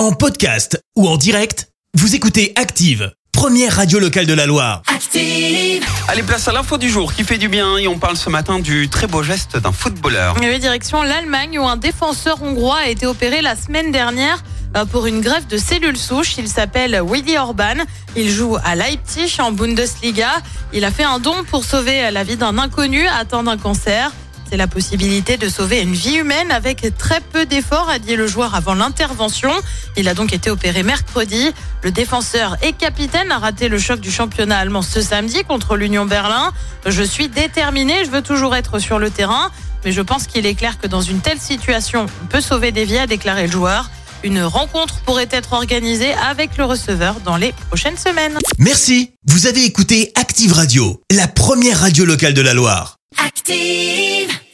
En podcast ou en direct, vous écoutez Active, première radio locale de la Loire. Active. Allez, place à l'info du jour qui fait du bien et on parle ce matin du très beau geste d'un footballeur. Oui, direction l'Allemagne où un défenseur hongrois a été opéré la semaine dernière euh, pour une greffe de cellules souches. Il s'appelle Willy Orban. Il joue à Leipzig en Bundesliga. Il a fait un don pour sauver la vie d'un inconnu atteint d'un cancer. C'est la possibilité de sauver une vie humaine avec très peu d'efforts, a dit le joueur avant l'intervention. Il a donc été opéré mercredi. Le défenseur et capitaine a raté le choc du championnat allemand ce samedi contre l'Union Berlin. Je suis déterminé, je veux toujours être sur le terrain, mais je pense qu'il est clair que dans une telle situation, on peut sauver des vies, a déclaré le joueur. Une rencontre pourrait être organisée avec le receveur dans les prochaines semaines. Merci, vous avez écouté Active Radio, la première radio locale de la Loire. Active.